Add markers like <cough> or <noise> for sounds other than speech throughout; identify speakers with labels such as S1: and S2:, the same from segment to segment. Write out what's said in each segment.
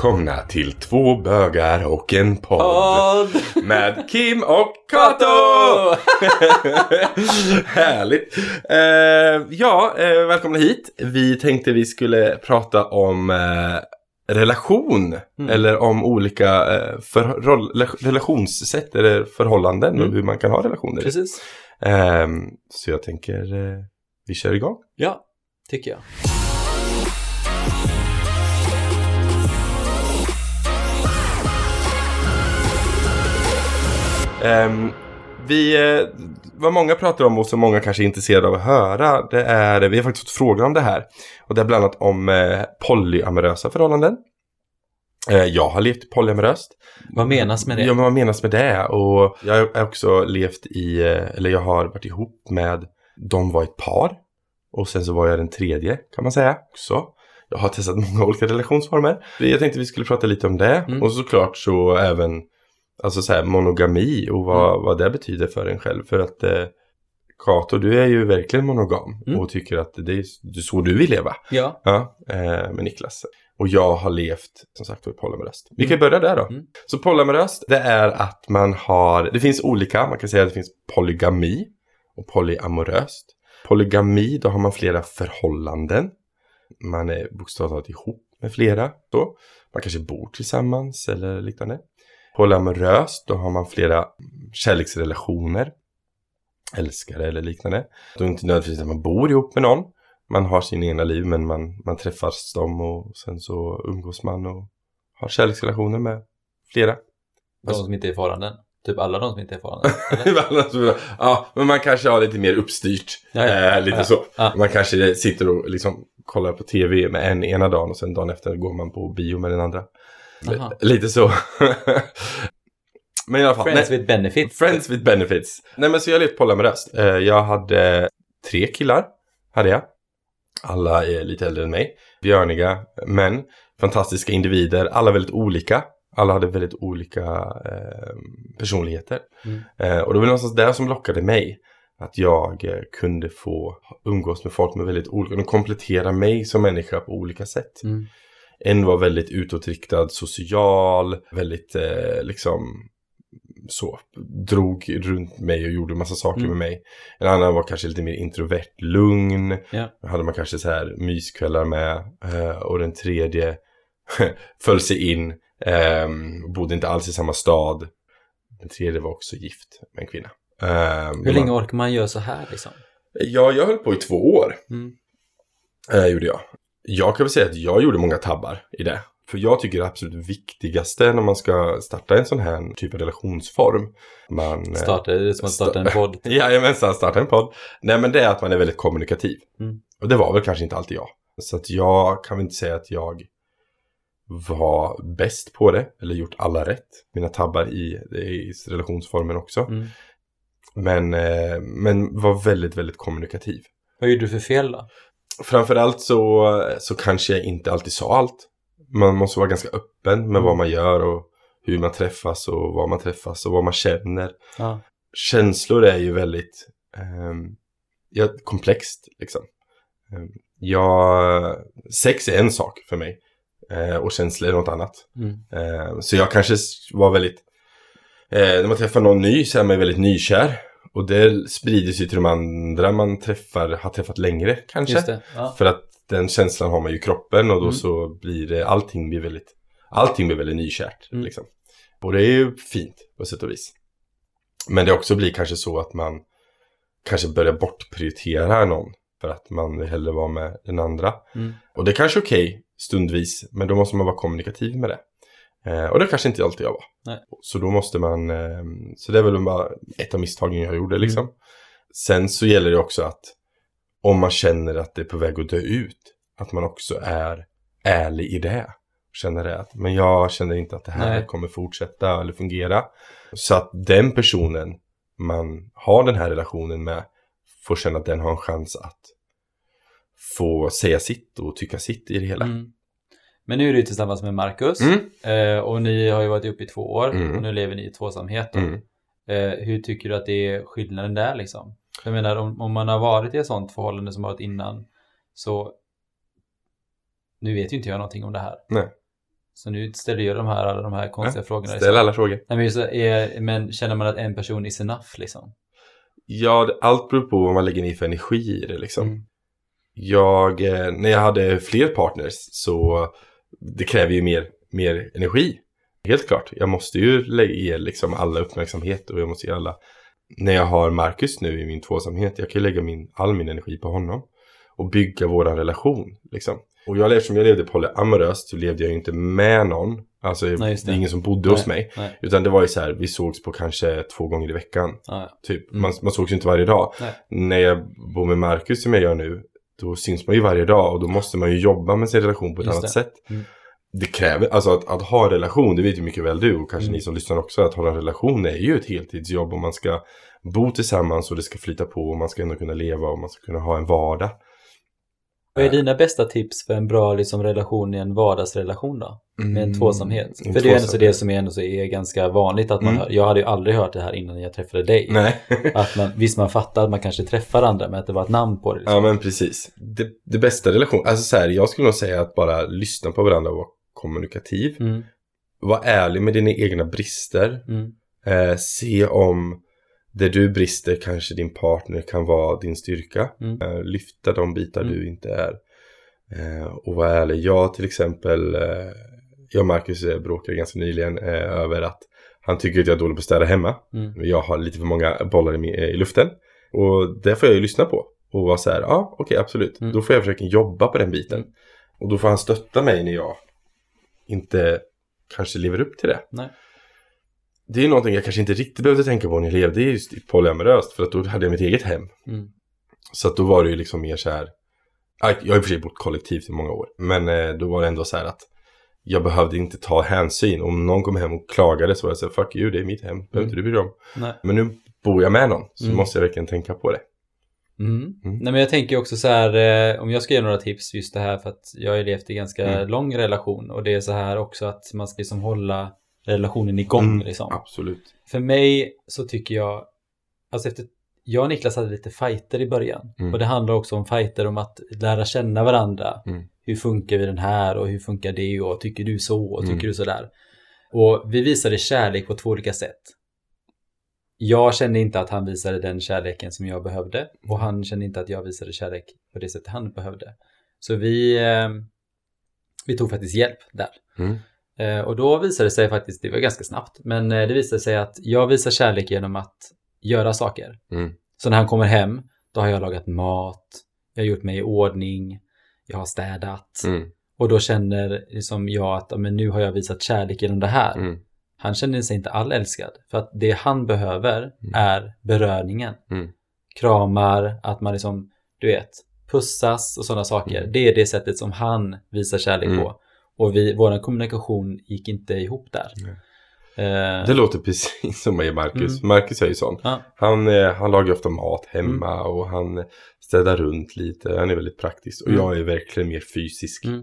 S1: välkomna till två bögar och en podd.
S2: Podd!
S1: Med Kim och Kato! <laughs> Härligt! Eh, ja, eh, välkomna hit. Vi tänkte vi skulle prata om eh, relation.
S2: Mm.
S1: Eller om olika eh, för, relationssätt eller förhållanden och
S2: Mm.
S1: hur man kan ha relationer.
S2: Precis.
S1: Ehm, så jag tänker eh, vi kör igång.
S2: Ja, tycker jag.
S1: Ehm, vi, eh, vad många pratar om och som många kanske är intresserade av att höra, det är, vi har faktiskt fått frågor om det här. Och det är bland annat om eh, polyamorösa förhållanden. Eh, jag har levt polyamoröst.
S2: Vad menas med det?
S1: Ja, men vad menas med det? Och jag har också levt i, eller jag har varit ihop med, de var ett par. Och sen så var jag den tredje, kan man säga, också. Jag har testat många olika relationsformer. Jag tänkte vi skulle prata lite om det.
S2: Mm.
S1: Och såklart så även, alltså så här, monogami och vad,
S2: Mm.
S1: vad det betyder för en själv. För att eh, Kato, du är ju verkligen monogam
S2: Mm.
S1: och tycker att det är så du vill leva.
S2: Ja,
S1: Ja, eh, med Niklas. Och jag har levt, som sagt, polyamoröst. Vi kan
S2: Mm.
S1: börja där då.
S2: Mm.
S1: Så polyamoröst, det är att man har, det finns olika, man kan säga att det finns polygami och polyamoröst. Polygami, då har man flera förhållanden. Man är bokstavligt talat ihop med flera. Då. Man kanske bor tillsammans eller liknande. Polyamoröst, då har man flera kärleksrelationer. Älskare eller liknande. Då är det inte nödvändigtvis att man bor ihop med någon. Man har sin egna liv men man, man träffas dem och sen så umgås man och har kärleksrelationer med flera.
S2: de som inte är i förhållanden. Typ alla de som inte är förhållanden. <laughs> eller?
S1: ja, men man kanske har lite mer uppstyrt.
S2: Ja, ja.
S1: Eh, lite
S2: Ja,
S1: så. Man kanske sitter och liksom kollar på tv med en ena dagen och sen dagen efter går man på bio med den andra.
S2: Aha.
S1: Lite så. <laughs> men i alla fall.
S2: Friends
S1: nej,
S2: with benefits.
S1: friends with benefits. Nej men så jag levde polyamoröst. Eh, jag hade tre killar. Hade jag. Alla är lite äldre än mig. Björniga män. Fantastiska individer. Alla väldigt olika. Alla hade väldigt olika eh, personligheter.
S2: Mm.
S1: Eh, och det var någonstans där som lockade mig. Att jag eh, kunde få umgås med folk med väldigt olika, de kompletterar mig som människa på olika sätt.
S2: Mm.
S1: En var väldigt utåtriktad, social, väldigt eh, liksom så, drog runt mig och gjorde massa saker
S2: Mm.
S1: med mig. En annan var kanske lite mer introvert, lugn. Då hade man kanske så här myskvällar med. Eh, och den tredje <laughs> föll sig in, eh, bodde inte alls i samma stad. Den tredje var också gift med en kvinna. Eh,
S2: Hur länge orkar man göra så här liksom?
S1: Ja, jag höll på i två år.
S2: Mm.
S1: Eh, gjorde jag. Jag kan väl säga att jag gjorde många tabbar i det. För jag tycker det absolut viktigaste när man ska starta en sån här typ av relationsform. Man... eh,
S2: Starta, det är som att starta en podd. <laughs>
S1: Jajamensan, starta en podd. Nej men det är att man är väldigt kommunikativ.
S2: Mm.
S1: Och det var väl kanske inte alltid jag. Så att jag kan väl inte säga att jag var bäst på det. Eller gjort alla rätt. Mina tabbar i, i relationsformen också.
S2: Mm.
S1: Men, eh, men var väldigt, väldigt kommunikativ.
S2: Vad gjorde du för fel då?
S1: Framförallt så, så kanske jag inte alltid sa allt. Man måste vara ganska öppen med vad man gör och hur man träffas och var man träffas och vad man känner.
S2: Ja.
S1: Känslor är ju väldigt ehm, ja, komplext liksom. Jag, sex är en sak för mig eh, och känslor är något annat.
S2: Mm.
S1: Eh, så jag kanske var väldigt, eh, när man träffar någon ny så är man väldigt nykär. Och det sprider sig till de andra man träffar, har träffat längre kanske.
S2: Det. Ja.
S1: För att den känslan har man ju i kroppen och då
S2: Mm.
S1: så blir det, allting blir väldigt, allting blir väldigt nykärt.
S2: Mm.
S1: Liksom. Och det är ju fint på sätt och vis. Men det också blir kanske så att man kanske börjar bortprioritera någon. För att man vill hellre vara med den andra.
S2: Mm.
S1: Och det är kanske är okej stundvis, men då måste man vara kommunikativ med det. Eh, och det kanske inte alltid jag var.
S2: Nej.
S1: Så då måste man, eh, så det är väl bara ett av misstagen jag gjorde liksom.
S2: Mm.
S1: Sen så gäller det också att om man känner att det är på väg att dö ut, att man också är ärlig i det. Känner det att, men jag känner inte att det här
S2: Nej.
S1: kommer fortsätta eller fungera. Så att den personen man har den här relationen med får känna att den har en chans att få säga sitt och tycka sitt i det hela.
S2: Mm. Men nu är du tillsammans med Marcus
S1: Mm.
S2: eh, och ni har ju varit ihop i två år
S1: Mm.
S2: och nu lever ni i tvåsamhet.
S1: Mm.
S2: Eh, hur tycker du att det är skillnaden där liksom? Jag menar om, om man har varit i ett sånt förhållande som varit innan så nu vet ju inte jag någonting om det här.
S1: Nej.
S2: Så nu ställer jag de här, alla de här konstiga frågorna.
S1: Ställ alla frågor.
S2: Nej, men, just, är, men känner man att en person is enough liksom?
S1: Ja, allt beror på vad man lägger ner för energi i det liksom.
S2: Mm.
S1: Jag, eh, när jag hade fler partners så det kräver ju mer, mer energi. Helt klart. Jag måste ju lägga ge liksom alla uppmärksamhet och jag måste ge alla. När jag har Marcus nu i min tvåsamhet, jag kan ju lägga min, all min energi på honom. Och bygga våran relation liksom. Och jag, eftersom jag levde polyamoröst så levde jag ju inte med någon. Alltså
S2: Nej, just
S1: det är
S2: det.
S1: ingen som bodde hos mig.
S2: Nej.
S1: Utan det var ju så här, vi sågs på kanske två gånger i veckan.
S2: Ja, ja.
S1: Typ.
S2: Mm.
S1: Man, man sågs ju inte varje dag.
S2: Nej.
S1: När jag bor med Marcus som jag gör nu, då syns man ju varje dag och då måste man ju jobba med sin relation på ett
S2: Just
S1: annat
S2: det.
S1: sätt.
S2: Mm.
S1: Det kräver, alltså att, att ha en relation, det vet ju mycket väl du och kanske
S2: Mm.
S1: ni som lyssnar också, att hålla en relation är ju ett heltidsjobb och man ska bo tillsammans och det ska flyta på och man ska ändå kunna leva och man ska kunna ha en vardag.
S2: Vad är dina bästa tips för en bra liksom, relation i en vardagsrelation då? Med en tvåsamhet?
S1: En
S2: för det är ändå så det som är, ändå så är ganska vanligt att man
S1: Mm.
S2: hör. Jag hade ju aldrig hört det här innan jag träffade dig.
S1: Nej. <laughs>
S2: Att man, visst man fattar att man kanske träffar andra men att det var ett namn på det. Liksom.
S1: Ja men precis. Det, det bästa relation, alltså så här, jag skulle nog säga att bara lyssna på varandra och vara kommunikativ.
S2: Mm,
S1: Var ärlig med dina egna brister.
S2: mm,
S1: Eh, se om där du brister kanske din partner kan vara din styrka.
S2: Mm.
S1: Eh, lyfta de bitar
S2: Mm.
S1: du inte är. Eh, och vara ärlig. Jag till exempel, eh, jag och Marcus bråkade ganska nyligen över att han tycker att jag är dålig på att städa hemma.
S2: mm,
S1: Jag har lite för många bollar i, luften. Och det får jag ju lyssna på. Och vara så här, ja ah, okej absolut.
S2: Mm.
S1: Då får jag försöka jobba på den biten.
S2: Mm.
S1: Och då får han stötta mig när jag inte kanske lever upp till det.
S2: Nej.
S1: Det är någonting jag kanske inte riktigt behövde tänka på när jag levde just polyamoröst. För att då hade jag mitt eget hem.
S2: mm,
S1: Så att då var det ju liksom mer så här. Jag har i och för sig bott kollektivt i många år. Men eh, då var det ändå så här att jag behövde inte ta hänsyn. Om någon kom hem och klagade så var jag så här, fuck you, det är mitt hem. behöver inte du bry dig om.
S2: nej.
S1: Men nu bor jag med någon. Så
S2: Mm.
S1: måste jag verkligen tänka på det.
S2: Mm.
S1: Mm.
S2: Nej men jag tänker också så här, eh, om jag ska ge några tips just det här för att jag har ju levt i ganska
S1: Mm.
S2: lång relation och det är så här också att man ska liksom hålla relationen igång
S1: Mm,
S2: liksom.
S1: Absolut.
S2: För mig så tycker jag, alltså efter, jag och Niklas hade lite fighter i början
S1: Mm.
S2: och det handlar också om fighter om att lära känna varandra.
S1: Mm.
S2: Hur funkar vi den här och hur funkar det och tycker du så och tycker
S1: Mm.
S2: du så där. Och vi visade kärlek på två olika sätt. Jag kände inte att han visade den kärleken som jag behövde och han kände inte att jag visade kärlek på det sättet han behövde. Så vi, eh, vi tog faktiskt hjälp där. Eh, och då visade det sig faktiskt, det var ganska snabbt, men eh, det visade sig att jag visar kärlek genom att göra saker.
S1: Mm.
S2: Så när han kommer hem, då har jag lagat mat, jag har gjort mig i ordning, jag har städat.
S1: Mm.
S2: Och då känner liksom jag att men nu har jag visat kärlek genom det här.
S1: Mm.
S2: Han känner sig inte all älskad. För att det han behöver
S1: Mm.
S2: är beröringen.
S1: Mm.
S2: Kramar, att man liksom, du vet, pussas och sådana saker.
S1: Mm.
S2: Det är det sättet som han visar kärlek på. Och vi, vår kommunikation gick inte ihop där.
S1: Nej.
S2: Eh,
S1: Det låter precis <laughs> som mig och Marcus.
S2: Mm.
S1: Marcus är ju sån.
S2: ja,
S1: Han, eh, han lagar ofta mat hemma och han städar runt lite. Han är väldigt praktisk. Och
S2: Mm.
S1: jag är verkligen mer fysisk.
S2: Mm.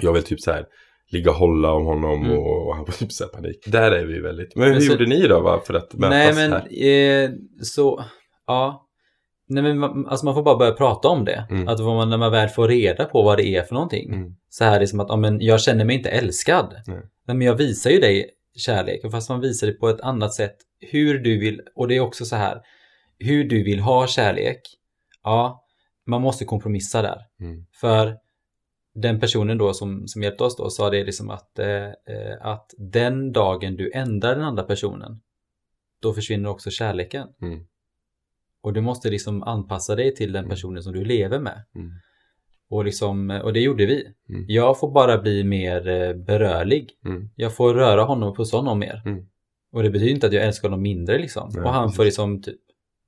S1: Jag vill typ så här ligga och hålla om honom
S2: Mm.
S1: och, han får typ så panik. Där är vi väldigt. Men hur
S2: Men så-
S1: gjorde ni då va, för att mötas
S2: Nej men eh, så, ja. Nej men man, alltså man får bara börja prata om det.
S1: Mm.
S2: Att man, när man väl får reda på vad det är för någonting.
S1: Mm.
S2: Så här liksom att, ja men jag känner mig inte älskad.
S1: Nej.
S2: Men jag visar ju dig kärlek. Och fast man visar det på ett annat sätt. Hur du vill, och det är också så här. Hur du vill ha kärlek. Ja, man måste kompromissa där.
S1: Mm.
S2: För den personen då som, som hjälpte oss då sa det liksom att, eh, eh, att den dagen du ändrar den andra personen då försvinner också kärleken.
S1: Mm.
S2: Och du måste liksom anpassa dig till den
S1: Mm.
S2: personen som du lever med.
S1: Mm.
S2: Och, liksom, och det gjorde vi.
S1: Mm.
S2: Jag får bara bli mer eh, berörlig.
S1: Mm.
S2: Jag får röra honom och pussa honom mer.
S1: Mm.
S2: Och det betyder inte att jag älskar honom mindre liksom.
S1: Nej,
S2: och han
S1: precis.
S2: får liksom typ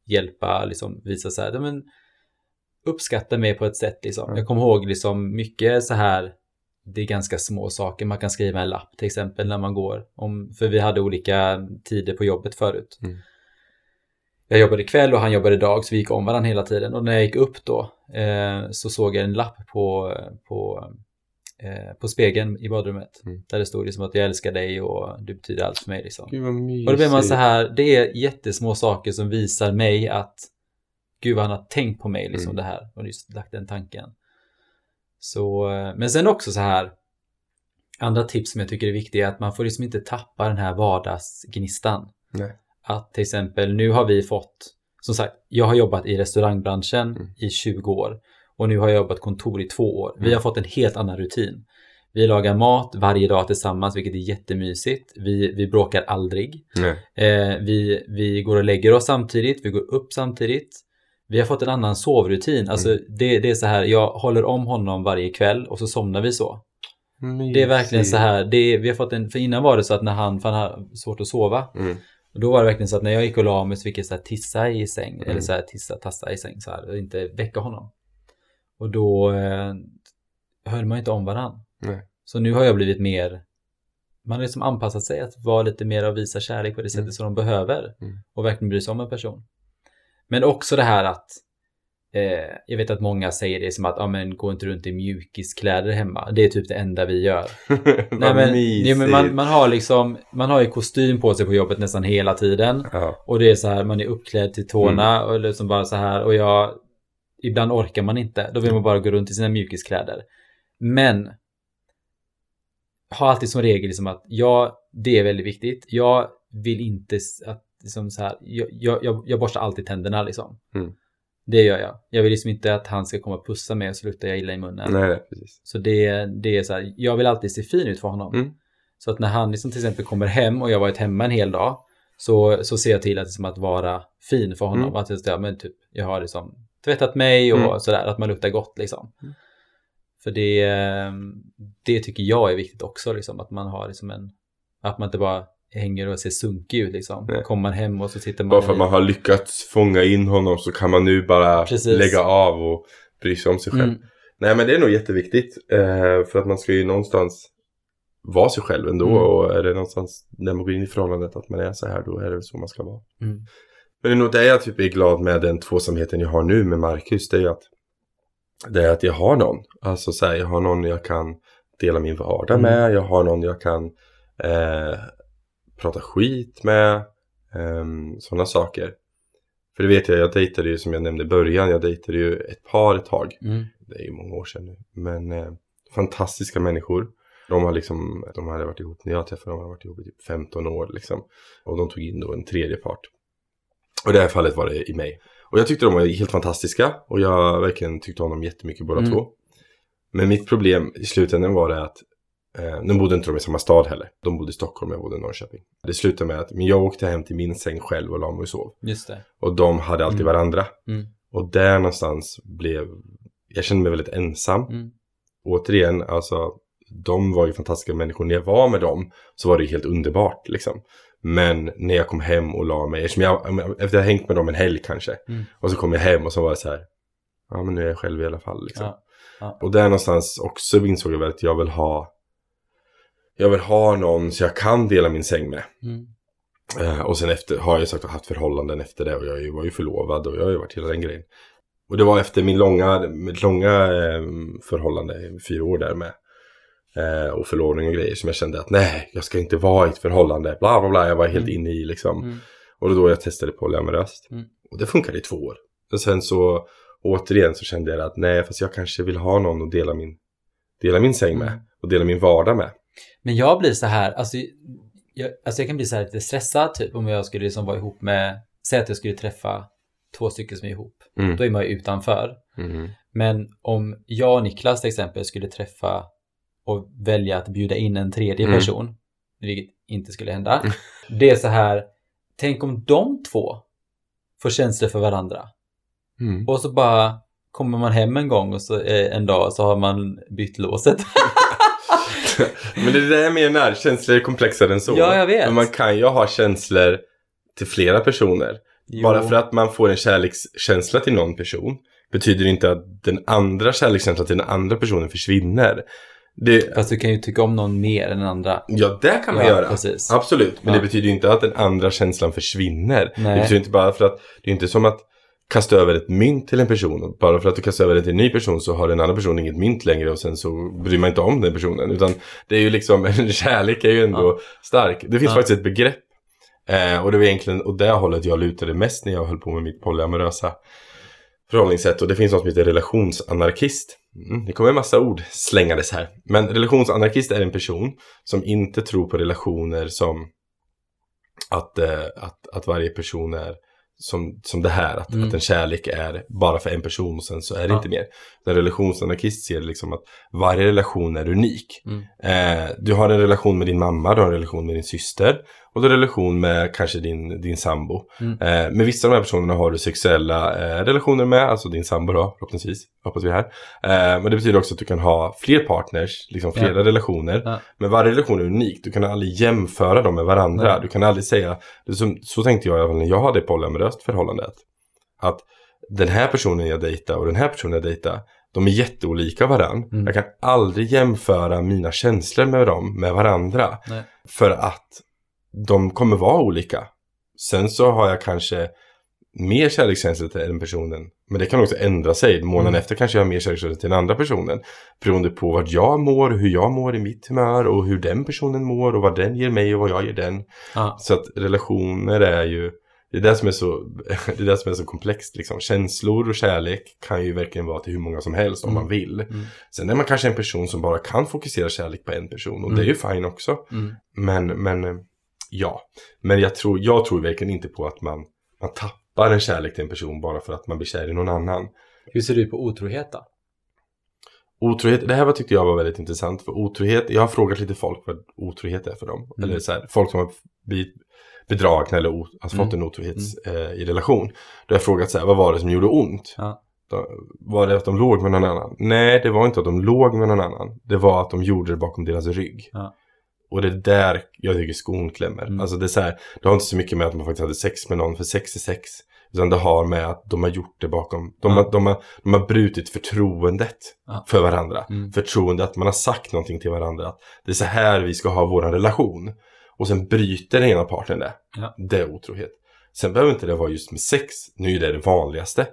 S2: hjälpa, liksom visa så här, "Ja, men uppskatta mig på ett sätt liksom.
S1: Ja.
S2: Jag kommer ihåg liksom mycket så här, det är ganska små saker. Man kan skriva en lapp till exempel när man går. Om, för vi hade olika tider på jobbet förut.
S1: Mm.
S2: Jag jobbade kväll och han jobbade dag så vi gick om varandra hela tiden. Och när jag gick upp då eh, så såg jag en lapp på, på, eh, på spegeln i badrummet.
S1: Mm.
S2: Där det stod liksom att jag älskar dig och du betyder allt för mig. Liksom. Och då blir man så här, det är jättesmå saker som visar mig att Gud vad han har tänkt på mig liksom
S1: Mm.
S2: det här och just lagt den tanken. Så, eh, men sen också så här Andra tips som jag tycker är viktiga är att man får liksom inte tappa den här vardagsgnistan.
S1: Nej.
S2: Att till exempel, nu har vi fått, som sagt, jag har jobbat i restaurangbranschen
S1: Mm.
S2: i 20 år och nu har jag jobbat kontor i två år. Vi
S1: Mm.
S2: har fått en helt annan rutin. Vi lagar mat varje dag tillsammans, vilket är jättemysigt. Vi, vi bråkar aldrig. Eh, vi, vi går och lägger oss samtidigt, vi går upp samtidigt. Vi har fått en annan sovrutin. Alltså
S1: Mm.
S2: det, det är så här, jag håller om honom varje kväll och så somnar vi så. Det är verkligen så här, det är, vi har fått en, för innan var det så att när han, för han har svårt att sova.
S1: Mm.
S2: Och då var det verkligen så att när jag gick och la mig så fick jag så här tissa i säng,
S1: Mm.
S2: eller så här tissa, tassa i säng så här, och inte väcka honom. Och då eh, höll man inte om varann.
S1: Nej.
S2: Så nu har jag blivit mer, man har liksom anpassat sig att vara lite mer och visa kärlek på det sättet
S1: Mm.
S2: som de behöver.
S1: Mm.
S2: Och verkligen bry sig om en person. Men också det här att Eh, jag vet att många säger det som att ah, men, gå inte runt i mjukiskläder hemma. Det är typ det enda vi gör. <laughs> Nej, men, nej, men man, man har liksom, man har ju kostym på sig på jobbet nästan hela tiden.
S1: Ja.
S2: Och det är så här, man är uppklädd till tårna
S1: Mm.
S2: och liksom bara så här. Och jag, ibland orkar man inte. Då vill man bara gå runt i sina mjukiskläder. Men, ha alltid som regel liksom att jag, det är väldigt viktigt. Jag vill inte att, liksom så här, jag, jag, jag, jag borstar alltid tänderna liksom.
S1: Mm.
S2: Det gör jag. Jag vill liksom inte att han ska komma och pussa mig och så luktar jag illa i munnen.
S1: Nej, nej, precis.
S2: Så det, det är så här, jag vill alltid se fin ut för honom.
S1: Mm.
S2: Så att när han liksom till exempel kommer hem och jag varit hemma en hel dag så, så ser jag till att, liksom att vara fin för honom.
S1: Mm.
S2: Att jag, ja, men typ, jag har liksom tvättat mig och
S1: Mm.
S2: sådär, att man luktar gott liksom.
S1: Mm.
S2: För det, eh, det tycker jag är viktigt också, liksom, att man har liksom en, att man inte bara hänger och ser sunkig ut liksom.
S1: Nej.
S2: Kommer man hem och så sitter man
S1: Bara för att man har lyckats fånga in honom så kan man nu bara
S2: Precis.
S1: lägga av och bry sig om sig själv.
S2: Mm.
S1: Nej men det är nog jätteviktigt. Eh, för att man ska ju någonstans vara sig själv ändå.
S2: Mm.
S1: Och är det någonstans när man går in i förhållandet att man är så här då är det så man ska vara.
S2: Mm.
S1: Men det är nog det jag typ är glad med den tvåsamheten jag har nu med Marcus. Det är att, det är att jag har någon. Alltså så här, jag har någon jag kan dela min vardag
S2: Mm.
S1: med. Jag har någon jag kan eh, prata skit med. Um, Sådana saker. För det vet jag, jag dejtade ju som jag nämnde i början. Jag dejtade ju ett par ett tag.
S2: Mm.
S1: Det är ju många år sedan nu. Men eh, fantastiska människor. De har liksom, de hade varit ihop när jag träffade dem, de hade varit ihop i typ 15 år liksom. Och de tog in då en tredje part. Och i det här fallet var det i mig. Och jag tyckte de var helt fantastiska. Och jag verkligen tyckte om dem jättemycket båda
S2: Mm.
S1: två. Men mitt problem i slutändan var det att eh, nu bodde inte de i samma stad heller. De bodde i Stockholm, jag bodde i Norrköping. Det slutade med att men jag åkte hem till min säng själv och la mig och sov.
S2: Just det.
S1: Och de hade alltid
S2: Mm.
S1: varandra.
S2: Mm.
S1: Och där någonstans blev, jag kände mig väldigt ensam.
S2: Mm.
S1: Återigen, alltså de var ju fantastiska människor. När jag var med dem så var det ju helt underbart liksom. Men när jag kom hem och la mig, eftersom jag, efter att jag hängt med dem en helg kanske.
S2: Mm.
S1: Och så kom jag hem och så var det så här, ja men nu är jag själv i alla fall liksom.
S2: Ja. Ja.
S1: Och där någonstans också insåg jag väl att jag vill ha, jag vill ha någon så jag kan dela min säng med.
S2: Mm.
S1: Eh, och sen efter har jag sagt haft förhållanden efter det och jag var ju förlovad och jag har ju varit hela den grejen. Och det var efter min långa, mitt långa eh, förhållande, fyra år där med. Eh, och förlovning och grejer som jag kände att nej, jag ska inte vara i ett förhållande, bla bla bla, jag var helt
S2: Mm.
S1: inne i liksom.
S2: Mm.
S1: Och var då jag testade polyamoröst.
S2: Mm.
S1: Och det funkade i två år. Och sen så återigen så kände jag att nej, fast jag kanske vill ha någon att dela min, dela min säng med.
S2: Mm.
S1: Och dela min vardag med.
S2: Men jag blir så här, alltså jag, alltså jag kan bli så här lite stressad typ om jag skulle liksom vara ihop med, säg att jag skulle träffa två stycken som är ihop.
S1: Mm.
S2: Då är man ju utanför.
S1: Mhm.
S2: Men om jag och Niklas till exempel skulle träffa och välja att bjuda in en tredje
S1: Mm.
S2: person, vilket inte skulle hända. <laughs> Det är så här, tänk om de två får känslor för varandra.
S1: Mm.
S2: Och så bara kommer man hem en gång och så eh, en dag så har man bytt låset. <laughs> <laughs>
S1: Men det är det jag menar, känslor är komplexare än så.
S2: Ja, jag vet.
S1: Men man kan ju ha känslor till flera personer. Bara
S2: Jo.
S1: för att man får en kärlekskänsla till någon person betyder inte att den andra kärlekskänslan till den andra personen försvinner. Det,
S2: Fast du kan ju tycka om någon mer än den andra.
S1: ja, det kan man
S2: Ja,
S1: göra.
S2: precis.
S1: Absolut. Men
S2: Ja.
S1: det betyder ju inte att den andra känslan försvinner.
S2: Nej.
S1: Det betyder inte bara för att det är inte som att kasta över ett mynt till en person. Bara för att du kastar över det till en ny person så har den andra personen inget mynt längre och sen så bryr man inte om den personen. Utan det är ju liksom, <laughs> en kärlek är ju ändå stark. Det finns
S2: Ja.
S1: faktiskt ett begrepp. Eh, och det var egentligen åt det hållet jag lutade mest när jag höll på med mitt polyamorösa förhållningssätt och det finns något som heter relationsanarkist. Mm, det kommer en massa ord slängandes här. Men relationsanarkist är en person som inte tror på relationer som att, eh, att, att varje person är som, som det här, att,
S2: Mm.
S1: att en kärlek är bara för en person och sen så är det
S2: Ja.
S1: inte mer. En relationsanarkist ser liksom att varje relation är unik.
S2: Mm.
S1: Eh, du har en relation med din mamma, du har en relation med din syster och du har relation med kanske din, din sambo.
S2: Mm.
S1: Eh, med vissa av de här personerna har du sexuella eh, relationer med, alltså din sambo då, förhoppningsvis, hoppas vi här. Eh, men det betyder också att du kan ha fler partners, liksom flera relationer.
S2: Ja.
S1: Men varje relation är unik, du kan aldrig jämföra dem med varandra.
S2: Nej.
S1: Du kan aldrig säga, som, så tänkte jag när jag hade polyamoröst förhållande. Att, att den här personen jag dejtar och den här personen jag dejtar, de är jätteolika varandra.
S2: Mm.
S1: Jag kan aldrig jämföra mina känslor med dem med varandra.
S2: Nej.
S1: För att de kommer vara olika. Sen så har jag kanske mer kärlekskänslor till den personen. Men det kan också ändra sig. Månaden
S2: Mm.
S1: efter kanske jag har mer kärlekskänslor till den andra personen. Beroende på vad jag mår, hur jag mår i mitt humör och hur den personen mår och vad den ger mig och vad jag ger den.
S2: Ja.
S1: Så att relationer är ju det är det som är så, <laughs> det är det som är så komplext liksom. Känslor och kärlek kan ju verkligen vara till hur många som helst om
S2: Mm.
S1: man vill.
S2: Mm.
S1: Sen är man kanske en person som bara kan fokusera kärlek på en person och
S2: Mm.
S1: det är ju fine också.
S2: Mm.
S1: Men, men ja. Men jag tror, jag tror verkligen inte på att man, man tappar en kärlek till en person bara för att man blir kär i någon annan.
S2: Hur ser du på otrohet då?
S1: Otrohet, det här var, tyckte jag var väldigt intressant. För otrohet, jag har frågat lite folk vad otrohet är för dem.
S2: Mm.
S1: Eller så här, folk som har blivit bedragna eller o, alltså fått
S2: Mm.
S1: en otrohet eh, i relation. Då har jag frågat så här, vad var det som gjorde ont?
S2: Ja.
S1: Då, var det att de låg med någon annan? Nej, det var inte att de låg med någon annan. Det var att de gjorde det bakom deras rygg.
S2: Ja.
S1: Och det är där jag tycker skon klämmer.
S2: Mm.
S1: Alltså det är så här, det har inte så mycket med att man faktiskt hade sex med någon, för sex är sex. Utan det har med att de har gjort det bakom, de,
S2: Ja.
S1: har, de, har, de har brutit förtroendet
S2: Ja.
S1: för varandra.
S2: Mm.
S1: Förtroende att man har sagt någonting till varandra. Att det är så här vi ska ha vår relation. Och sen bryter den ena parten det.
S2: Ja.
S1: Det är otrohet. Sen behöver inte det vara just med sex. Nu är det det vanligaste.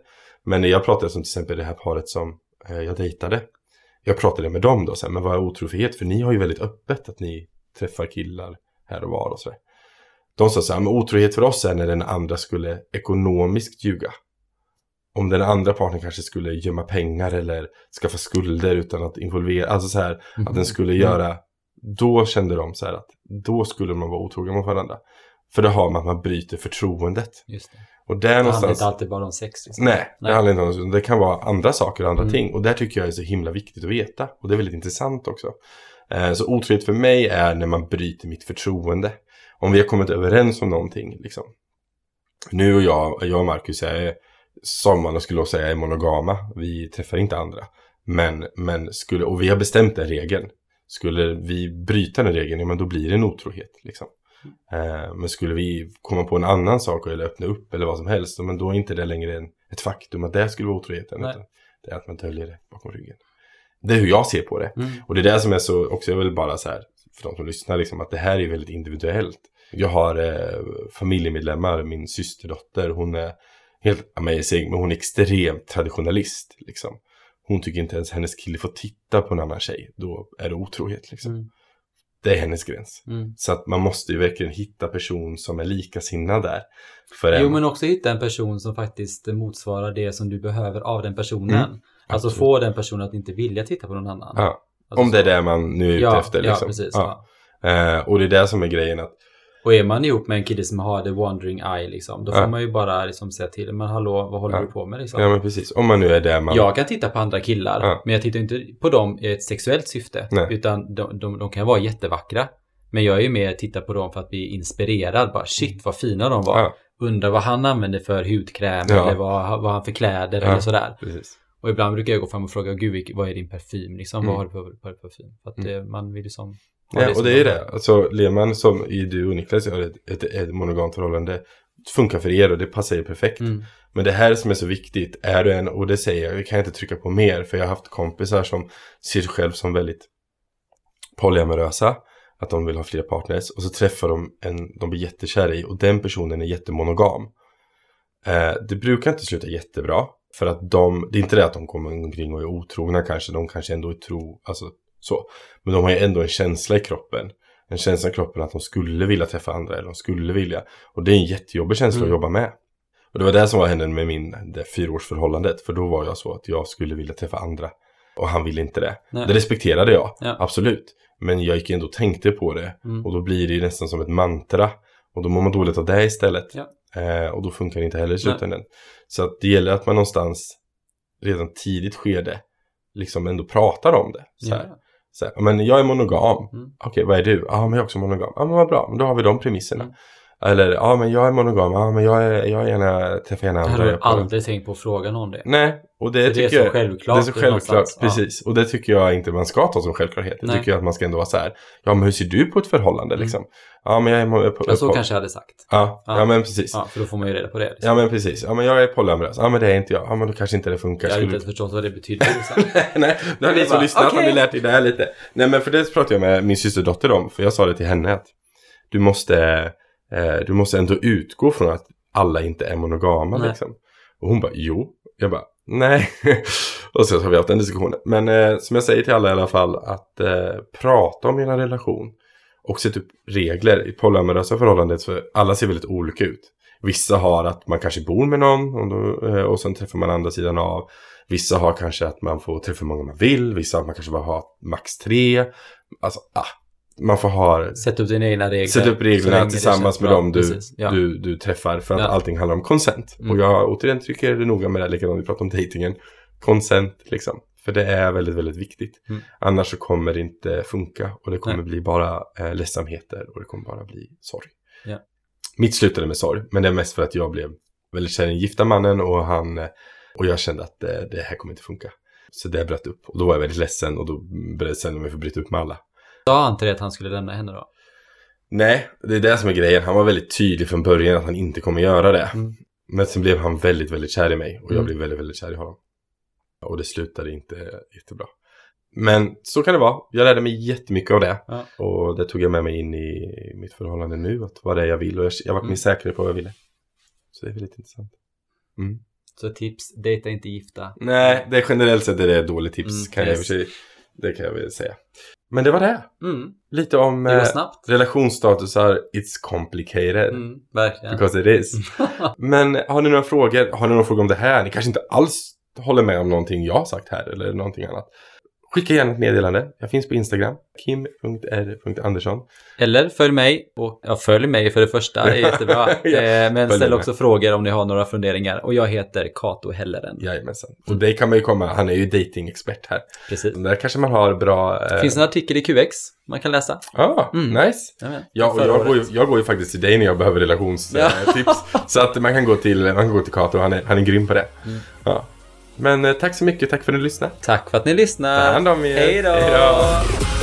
S1: Men när jag pratade som till exempel det här paret som eh, jag dejtade. Jag pratade med dem då, så här, men vad är otrohet? För ni har ju väldigt öppet att ni träffar killar här och var och så. De sa så här, men otrohet för oss är när den andra skulle ekonomiskt ljuga. Om den andra parten kanske skulle gömma pengar eller skaffa skulder utan att involvera, alltså så här, att den skulle
S2: Mm.
S1: göra, då kände de så här att då skulle man vara otrogen mot varandra. För det har man att man bryter förtroendet.
S2: Just det.
S1: Och där
S2: Det handlar
S1: någonstans...
S2: inte alltid bara om sex. Liksom.
S1: Nej, det
S2: Nej.
S1: handlar inte om det. Det kan vara andra saker och andra
S2: Mm.
S1: ting. Och där tycker jag är så himla viktigt att veta. Och det är väldigt intressant också. Eh, så otrohet för mig är när man bryter mitt förtroende. Om vi har kommit överens om någonting, liksom. Nu och jag, jag och Marcus är, som man skulle säga, är monogama. Vi träffar inte andra. Men, men skulle, och vi har bestämt den regeln. Skulle vi bryta den regeln, ja men då blir det en otrohet. Liksom. Eh, men skulle vi komma på en annan sak eller öppna upp eller vad som helst, men då är inte det längre en, ett faktum att det skulle vara otroheten. Det är att man döljer det bakom ryggen. Det är hur jag ser på det.
S2: Mm.
S1: Och det är det som är så, också jag vill bara så här, för de som lyssnar, liksom, att det här är väldigt individuellt. Jag har eh, familjemedlemmar, min systerdotter, hon är helt amazing, men hon är extremt traditionalist. Liksom. Hon tycker inte ens hennes kille får titta på en annan tjej, då är det otrohet. Liksom.
S2: Mm.
S1: Det är hennes gräns.
S2: Mm.
S1: Så att man måste ju verkligen hitta person som är likasinnad där. För
S2: Jo,
S1: en,
S2: men också hitta en person som faktiskt motsvarar det som du behöver av den personen.
S1: Mm,
S2: alltså
S1: absolut.
S2: få den personen att inte vilja titta på någon annan.
S1: ja,
S2: Alltså
S1: om det är det man nu är ute
S2: ja,
S1: efter.
S2: Ja,
S1: Liksom.
S2: precis.
S1: Ja.
S2: Ja.
S1: Eh, och det är det som är grejen. att
S2: Och är man ihop med en kille som har the wandering eye, liksom, då får
S1: Ja.
S2: man ju bara liksom säga till. Men hallå, vad håller
S1: Ja.
S2: du på med? Liksom?
S1: Ja men precis, om man nu är där man...
S2: Jag kan titta på andra killar,
S1: Ja.
S2: men jag tittar inte på dem i ett sexuellt syfte.
S1: Nej.
S2: Utan de, de, de kan vara jättevackra. Men jag är ju mer tittar på dem för att bli inspirerad. Bara shit vad fina de var.
S1: Ja.
S2: Undrar vad han använder för hudkräm
S1: Ja.
S2: eller vad, vad han för kläder
S1: Ja.
S2: eller sådär.
S1: Precis.
S2: Och ibland brukar jag gå fram och fråga, gud vad är din parfym? Liksom,
S1: Mm.
S2: Vad har du för, för parfym? För att
S1: Mm.
S2: eh, man vill ju som...
S1: Ja, och det är det.
S2: har.
S1: Alltså, lever man som i du och Niklas gör ett, ett, ett monogamt förhållande funkar för er och det passar er perfekt.
S2: Mm.
S1: Men det här som är så viktigt, är du en, och det säger jag, det kan jag inte trycka på mer, för jag har haft kompisar som ser sig själv som väldigt polyamorösa, att de vill ha fler partners, och så träffar de en de blir jättekära i, och den personen är jättemonogam. Eh, det brukar inte sluta jättebra, för att de, det är inte det att de kommer omkring och är otrogna kanske, de kanske ändå är tro, alltså så. Men de har ju ändå en känsla i kroppen. En känsla i kroppen att de skulle vilja träffa andra eller de skulle vilja. Och det är en jättejobbig känsla
S2: Mm.
S1: att jobba med. Och det var det som var händelsen med min, det fyraårsförhållandet. För då var jag så att jag skulle vilja träffa andra. Och han ville inte det.
S2: Nej.
S1: Det respekterade jag,
S2: Ja.
S1: absolut. Men jag gick ändå och tänkte på det.
S2: Mm.
S1: Och då blir det ju nästan som ett mantra. Och då mår man dåligt av det istället.
S2: Ja.
S1: Eh, och då funkar det inte heller i slutändan. Så att det gäller att man någonstans redan tidigt skede liksom ändå pratar om det. Så här.
S2: Ja.
S1: Så här, men jag är monogam.
S2: Mm.
S1: Okej, vad är du? Ja, men jag är också monogam. Ja, men vad bra. Men då har vi de premisserna.
S2: Mm.
S1: Eller, ja, men jag är monogam. Ja, men jag, är, jag är gärna, träffar gärna
S2: Jag
S1: andra. Jag-
S2: aldrig tänkt på att fråga någon det.
S1: Nej, och det
S2: För det är
S1: tycker
S2: så
S1: jag...
S2: självklart.
S1: Det är så självklart,
S2: någonstans. Ja.
S1: precis. Och det tycker jag inte man ska ta som självklarhet. Jag
S2: Nej.
S1: tycker att man ska ändå vara så här, ja men hur ser du på ett förhållande
S2: Mm.
S1: liksom? Ja men jag är... mo- På,
S2: Ja, så kanske jag hade sagt.
S1: Ja, ja,
S2: Ja.
S1: men precis. Ja.
S2: Ja, för då får man ju reda på det. Liksom.
S1: men precis. Ja men jag är polyamorös. Ja men det är inte jag. Ja men då kanske inte det funkar.
S2: jag har inte ens förstått vad det betyder. Liksom. <laughs>
S1: Nej, nu har
S2: Det
S1: ni som lyssnat har ni lärt er det här lite. Nej men för det pratade jag med min systerdotter om. För jag sa det till henne att du måste, eh, du måste ändå utgå från att alla inte är monogama
S2: Nej.
S1: liksom. Och hon bara, jo. Jag bara, nej. <laughs> och så har vi haft den diskussionen. Men eh, som jag säger till alla i alla fall, att eh, prata om er relation. Och sätta upp regler i polyamorösa förhållanden. För alla ser väldigt olika ut. Vissa har att man kanske bor med någon och, då, eh, och sen träffar man andra sidan av. Vissa har kanske att man får träffa hur många man vill. Vissa har att man kanske bara har max tre. Alltså, ah, man får ha...
S2: Sätt upp dina egna regler.
S1: Sätt upp reglerna tillsammans med
S2: bra.
S1: dem du,
S2: Precis. Ja.
S1: du, du träffar. För att
S2: Ja.
S1: allting handlar om consent.
S2: Mm.
S1: Och jag återigen tycker det noga med det här, likadant vi pratar om dejtingen. Consent liksom. För det är väldigt, väldigt viktigt.
S2: Mm.
S1: Annars så kommer det inte funka. Och det kommer
S2: Nej.
S1: bli bara eh, ledsamheter. Och det kommer bara bli sorg.
S2: Ja.
S1: Mitt slutade med sorg. Men det är mest för att jag blev väldigt kär i den gifta mannen. Och han... eh, Och jag kände att det, det här kommer inte funka. Så det bröt upp. Och då var jag väldigt ledsen. Och då bestämde jag mig för att bryta upp med alla.
S2: Sa han till dig att han skulle lämna henne då?
S1: Nej, det är det som är grejen. Han var väldigt tydlig från början att han inte kommer göra det.
S2: Mm.
S1: Men sen blev han väldigt, väldigt kär i mig. Och jag
S2: Mm.
S1: blev väldigt, väldigt kär i honom. Och det slutade inte jättebra. Men så kan det vara. Jag lärde mig jättemycket av det.
S2: Ja.
S1: Och det tog jag med mig in i mitt förhållande nu. Att vad det är jag vill. Och jag, jag var
S2: Mm.
S1: mer säker på vad jag ville. Så det är väldigt intressant. Mm.
S2: Så tips, dejta inte gifta.
S1: Nej, det är generellt sett är det dåligt tips.
S2: Mm,
S1: kan jag
S2: yes.
S1: sig, det kan jag väl säga. Men det var det.
S2: Mm,
S1: Lite om
S2: det
S1: eh, relationsstatusar. It's complicated.
S2: Mm, verkligen.
S1: Because it is. <laughs> Men har ni några frågor? Har ni några frågor om det här? Ni kanske inte alls håller med om någonting jag har sagt här eller någonting annat. Skicka gärna ett meddelande. Jag finns på Instagram. kim.r.andersson.
S2: Eller följ mig. Och, ja, följ mig för det första, det är <laughs> jättebra.
S1: Ja,
S2: eh, men ställ också frågor om ni har några funderingar. Och jag heter Kato Helleren.
S1: Jajamensan. Och det kan man ju komma. Han är ju dating-expert här.
S2: Precis.
S1: Där kanske man har bra... Eh...
S2: finns en artikel i QX man kan läsa.
S1: Ah,
S2: Mm.
S1: nice. Ja, och jag går, ju, jag går ju faktiskt till dig när jag behöver
S2: Ja.
S1: relationstips. så att man kan gå till, man kan gå till Kato, han är, han är grym på det.
S2: Mm.
S1: Ja. Men eh, tack så mycket, tack för att ni lyssnade.
S2: Tack för att ni lyssnade.
S1: Ta hand om er.
S2: Hej då!
S1: Hej då.